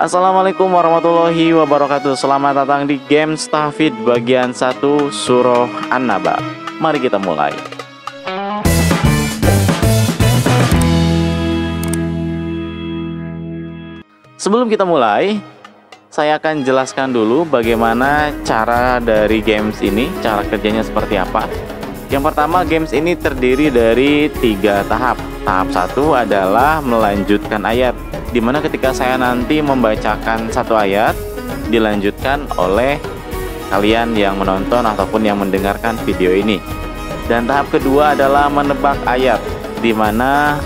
Assalamualaikum warahmatullahi wabarakatuh. Selamat datang di Game Stafid bagian 1 Surah An-Naba. Mari kita mulai. Sebelum kita mulai Saya akan jelaskan dulu bagaimana cara dari games ini Cara kerjanya seperti apa Yang pertama games ini terdiri dari tiga tahap. Tahap satu adalah melanjutkan ayat di mana ketika saya nanti membacakan satu ayat dilanjutkan oleh kalian yang menonton ataupun yang mendengarkan video ini. Dan tahap kedua adalah menebak ayat di mana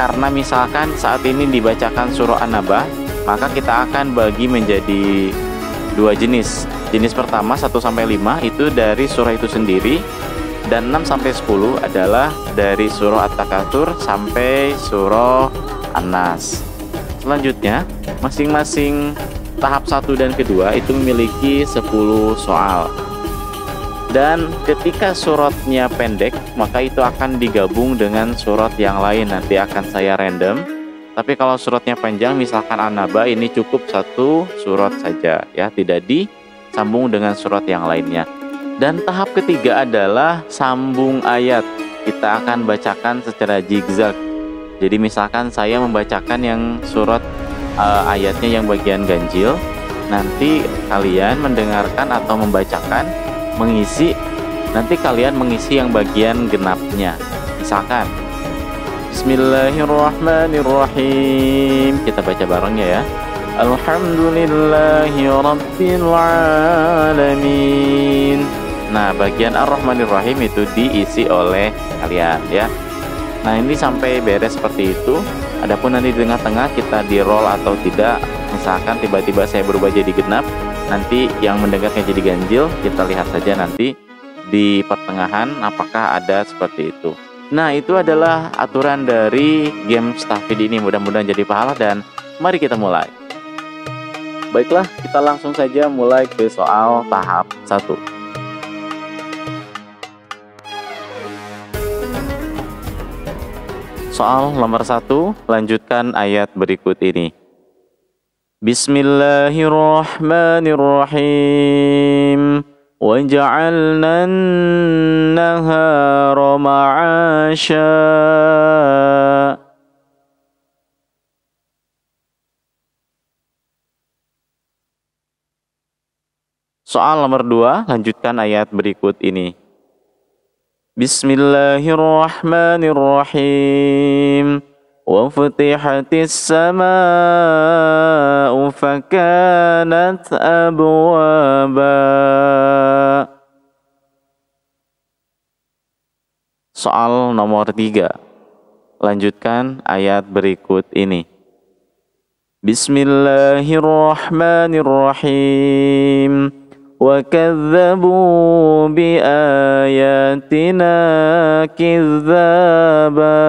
karena misalkan saat ini dibacakan surah An-Naba maka kita akan bagi menjadi dua jenis. Jenis pertama 1 sampai 5 itu dari surah itu sendiri dan 6 sampai 10 adalah dari surah At-Takatsur sampai surah An-Nas. Selanjutnya, masing-masing tahap satu dan kedua itu memiliki 10 soal. Dan ketika suratnya pendek, maka itu akan digabung dengan surat yang lain. Nanti akan saya random. Tapi kalau suratnya panjang, misalkan Anaba ini cukup satu surat saja ya, tidak disambung dengan surat yang lainnya. Dan tahap ketiga adalah sambung ayat. Kita akan bacakan secara zigzag jadi misalkan saya membacakan yang surat uh, ayatnya yang bagian ganjil, nanti kalian mendengarkan atau membacakan mengisi nanti kalian mengisi yang bagian genapnya. Misalkan Bismillahirrahmanirrahim. Kita baca bareng ya. Alhamdulillahi alamin. Nah, bagian Ar-Rahmanir-Rahim itu diisi oleh kalian ya. Nah ini sampai beres seperti itu. Adapun nanti di tengah-tengah kita di roll atau tidak, misalkan tiba-tiba saya berubah jadi genap, nanti yang mendengarnya jadi ganjil, kita lihat saja nanti di pertengahan apakah ada seperti itu. Nah itu adalah aturan dari game Staffid ini mudah-mudahan jadi pahala dan mari kita mulai. Baiklah kita langsung saja mulai ke soal tahap 1. Soal nomor satu, lanjutkan ayat berikut ini. Bismillahirrahmanirrahim. وجعلنا النهار معاشا Soal nomor dua, lanjutkan ayat berikut ini. بسم الله الرحمن الرحيم وفتحت السماء فكانت أبوابا Soal nomor tiga Lanjutkan ayat berikut ini Bismillahirrahmanirrahim وكذبوا بآياتنا كذابا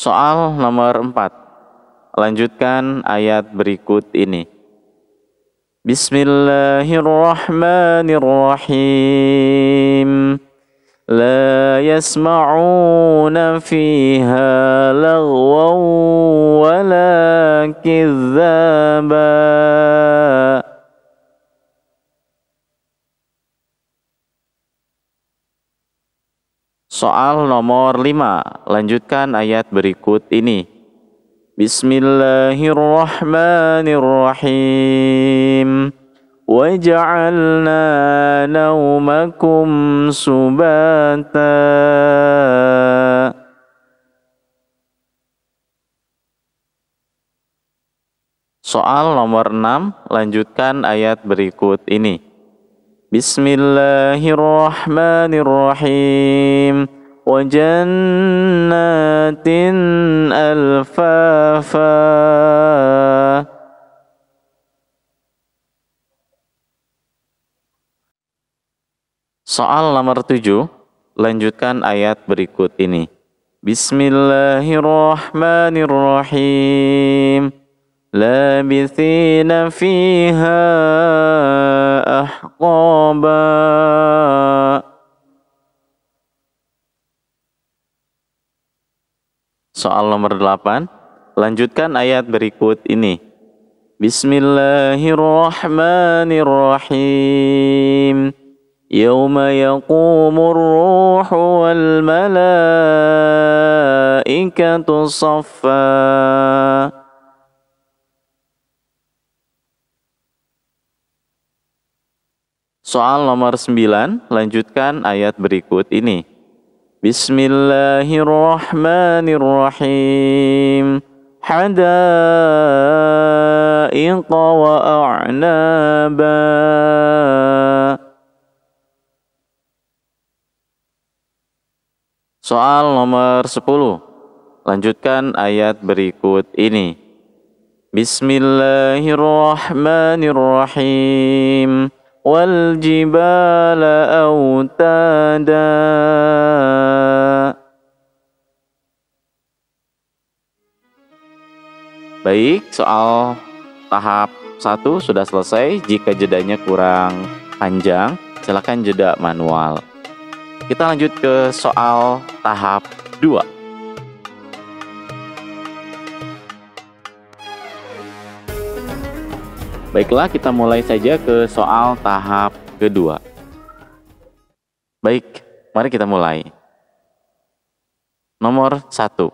Soal nomor 4 Lanjutkan ayat berikut ini Bismillahirrahmanirrahim لا يسمعون فيها لغوا ولا كذابا Soal nomor 5 Lanjutkan ayat berikut ini Bismillahirrahmanirrahim وجعلنا نومكم سباتا Soal nomor 6, lanjutkan ayat berikut ini. Bismillahirrahmanirrahim. وجنات ألفافا Soal nomor 7, lanjutkan ayat berikut ini. Bismillahirrahmanirrahim. Labithina fiha ahqaba. Soal nomor 8. Lanjutkan ayat berikut ini. Bismillahirrahmanirrahim. Yaqumur ruhu wal malaikatu saffa. Soal nomor 9, lanjutkan ayat berikut ini. Bismillahirrahmanirrahim. Hadaiqa wa a'naba. Soal nomor 10. Lanjutkan ayat berikut ini. Bismillahirrahmanirrahim. Wal jibala autada. Baik, soal tahap 1 sudah selesai. Jika jedanya kurang panjang, silakan jeda manual. Kita lanjut ke soal tahap 2. Baiklah, kita mulai saja ke soal tahap kedua. Baik, mari kita mulai. Nomor satu.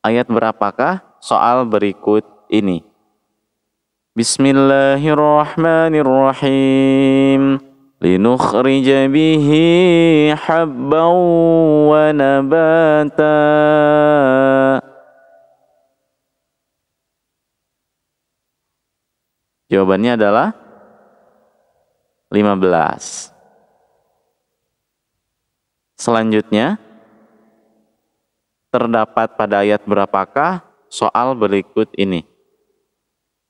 Ayat berapakah soal berikut ini? Bismillahirrahmanirrahim. Bihi habban wa nabata. Jawabannya adalah 15. Selanjutnya, terdapat pada ayat berapakah soal berikut ini?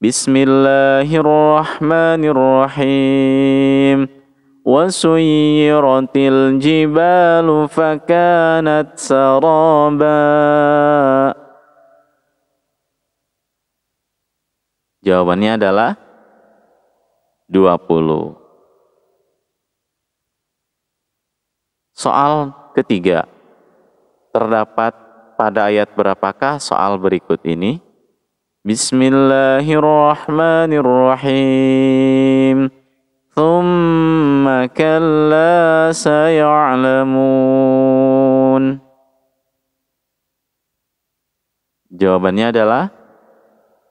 Bismillahirrahmanirrahim. Wasuyiratil jibalu fakanat saraba. Jawabannya adalah 20. Soal ketiga. Terdapat pada ayat berapakah soal berikut ini? Bismillahirrahmanirrahim. Thumma kalla saya'lamun. Jawabannya adalah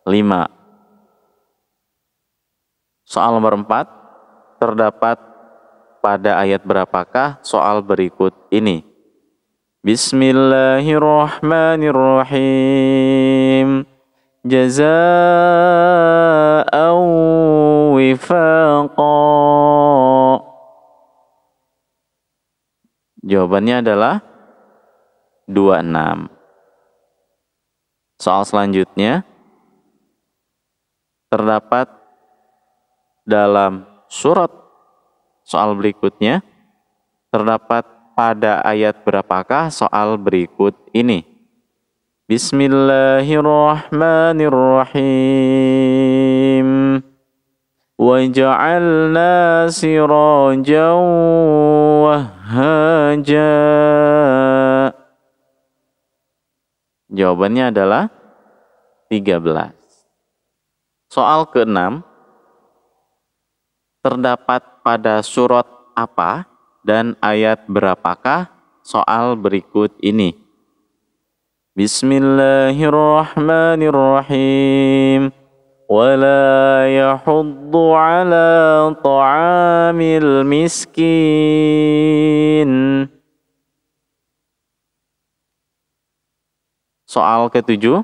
5. Soal nomor 4 terdapat pada ayat berapakah soal berikut ini? Bismillahirrahmanirrahim. Jazaa'an wifaqa. Jawabannya adalah 26. Soal selanjutnya terdapat dalam surat soal berikutnya terdapat pada ayat berapakah soal berikut ini? Bismillahirrahmanirrahim. Waja'alna sirajan Jawabannya adalah 13. Soal ke-6 terdapat pada surat apa dan ayat berapakah soal berikut ini? Bismillahirrahmanirrahim. ولا يحض على طعام المسكين Soal ketujuh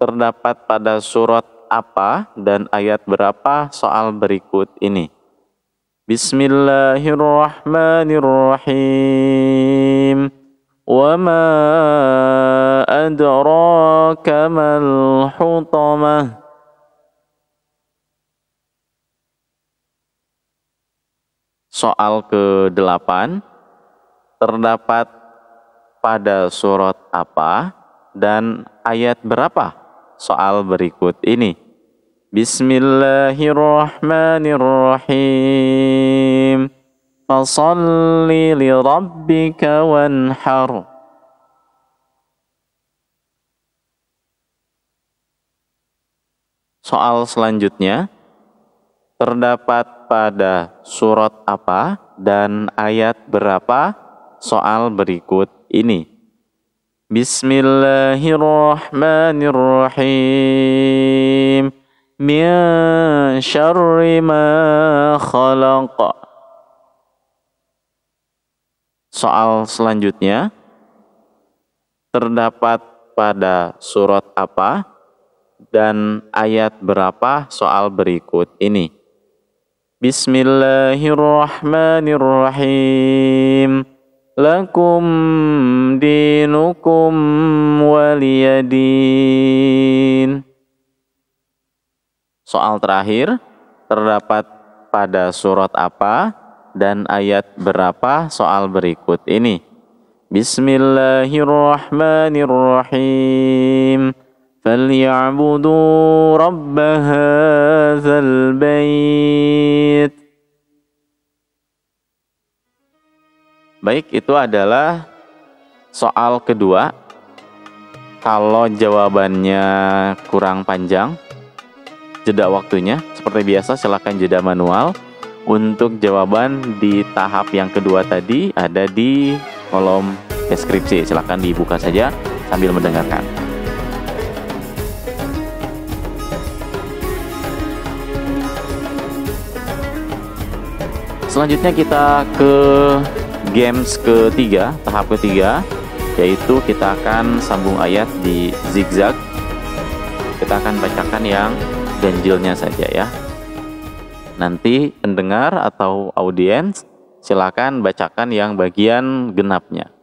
terdapat pada surat apa dan ayat berapa soal berikut ini. Bismillahirrahmanirrahim. Wa ma adraka mal soal ke-8 terdapat pada surat apa dan ayat berapa soal berikut ini. Bismillahirrahmanirrahim. Fasalli li rabbika wanhar. Soal selanjutnya terdapat pada surat apa dan ayat berapa soal berikut ini. Bismillahirrahmanirrahim. Min syarri ma khalaq. Soal selanjutnya terdapat pada surat apa dan ayat berapa soal berikut ini. Bismillahirrahmanirrahim. Lakum dinukum waliyadin. Soal terakhir terdapat pada surat apa dan ayat berapa soal berikut ini. Bismillahirrahmanirrahim. فليعبدوا رب هذا البيت Baik, itu adalah soal kedua. Kalau jawabannya kurang panjang, jeda waktunya. Seperti biasa, silakan jeda manual. Untuk jawaban di tahap yang kedua tadi ada di kolom deskripsi. Silakan dibuka saja sambil mendengarkan. Selanjutnya kita ke games ketiga, tahap ketiga, yaitu kita akan sambung ayat di zigzag. Kita akan bacakan yang ganjilnya saja ya. Nanti pendengar atau audiens silakan bacakan yang bagian genapnya.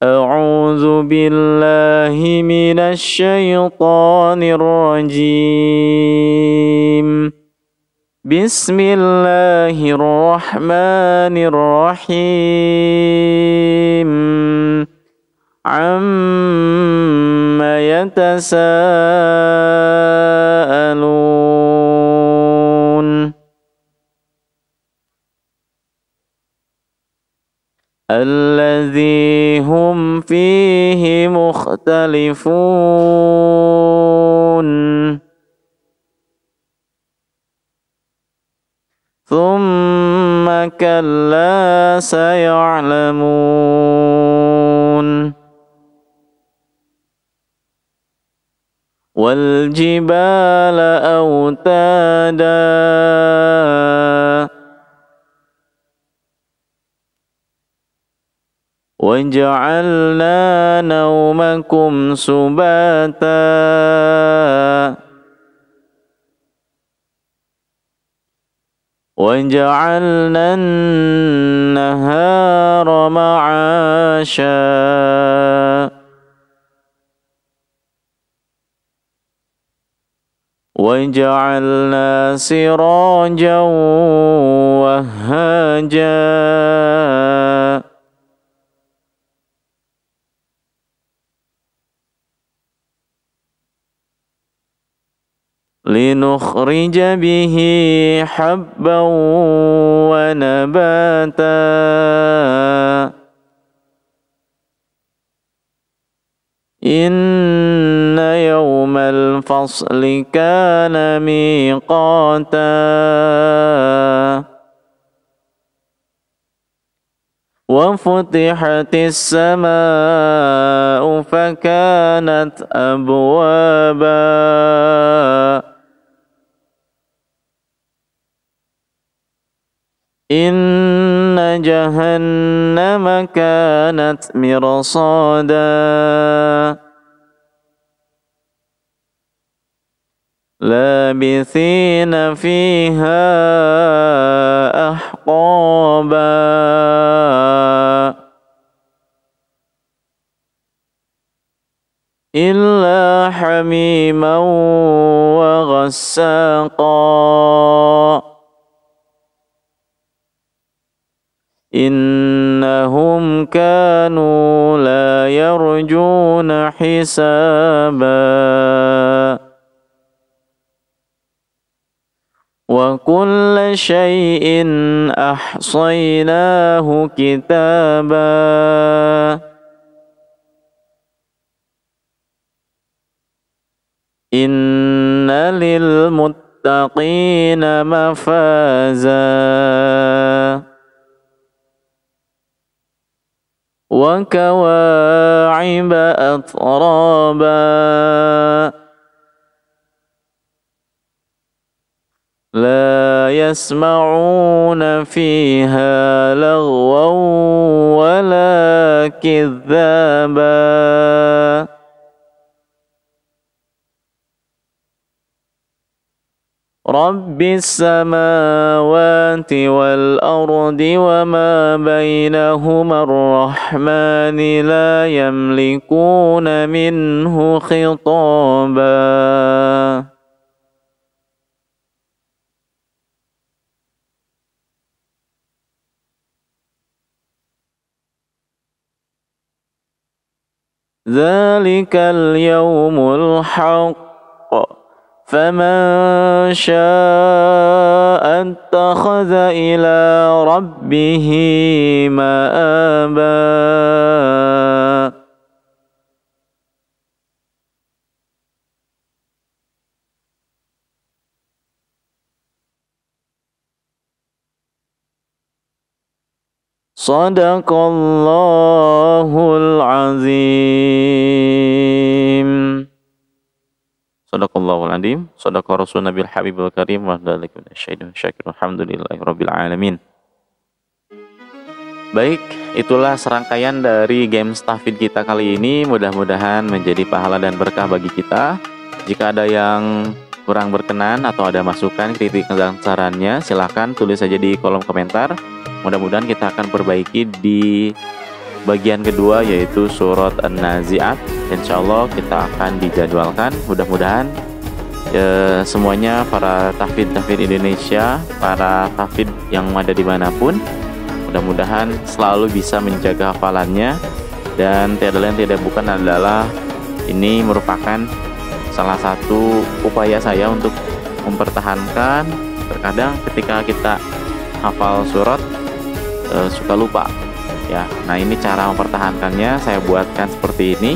A'udzu billahi minasy rajim. بسم الله الرحمن الرحيم. عما يتساءلون. الذي هم فيه مختلفون. والجبال أوتادا. وجعلنا نومكم سباتا. وجعلنا النهار معاشا. وجعلنا سراجا وهاجا. لنخرج به حبا ونباتا. إن الفصل كان ميقاتا. وفتحت السماء فكانت أبوابا. إن جهنم كانت مرصادا. لابثين فيها أحقابا. إلا حميما وغساقا. إنهم كانوا لا يرجون حسابا. وكل شيء أحصيناه كتابا. إن للمتقين مفازا. وكواعب أترابا. لا يسمعون فيها لغوا ولا كذابا. رب السماوات والأرض وما بينهما الرحمن لا يملكون منه خطابا. ذلك اليوم الحق فمن شاء اتخذ إلى ربه مآبا Sadaqallahul azim. Sadaqallahul azim. Sadaqa Rasul Nabi Habibul Karim wa dzalikum syaitan syakir. Alhamdulillahi rabbil alamin. Baik, itulah serangkaian dari game stafid kita kali ini. Mudah-mudahan menjadi pahala dan berkah bagi kita. Jika ada yang kurang berkenan atau ada masukan, kritik dan sarannya, silahkan tulis saja di kolom komentar. Mudah-mudahan kita akan perbaiki di bagian kedua yaitu surat An-Nazi'at. Insya Allah kita akan dijadwalkan. Mudah-mudahan ya, semuanya para tafid Indonesia, para tafid yang ada di mana pun, mudah-mudahan selalu bisa menjaga hafalannya dan tiada lain tidak bukan adalah ini merupakan salah satu upaya saya untuk mempertahankan terkadang ketika kita hafal surat uh, suka lupa ya. Nah ini cara mempertahankannya saya buatkan seperti ini.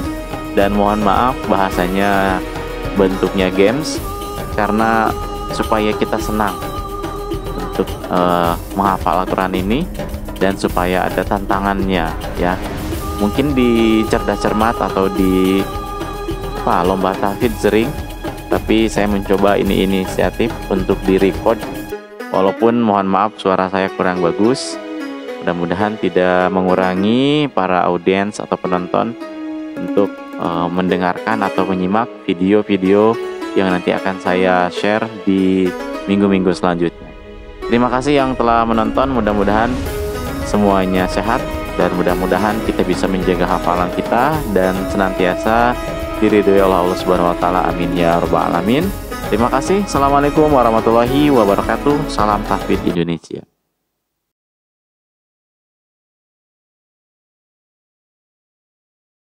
Dan mohon maaf bahasanya bentuknya games karena supaya kita senang untuk uh, menghafal Al-Quran ini dan supaya ada tantangannya ya. Mungkin di cerdas cermat atau di apa lomba tahfidz sering tapi saya mencoba ini inisiatif untuk di record walaupun mohon maaf suara saya kurang bagus Mudah-mudahan tidak mengurangi para audiens atau penonton untuk uh, mendengarkan atau menyimak video-video yang nanti akan saya share di minggu-minggu selanjutnya. Terima kasih yang telah menonton. Mudah-mudahan semuanya sehat dan mudah-mudahan kita bisa menjaga hafalan kita dan senantiasa diridhoi oleh Allah Subhanahu wa taala. Amin ya rabbal alamin. Terima kasih. Assalamualaikum warahmatullahi wabarakatuh. Salam tahfidz Indonesia.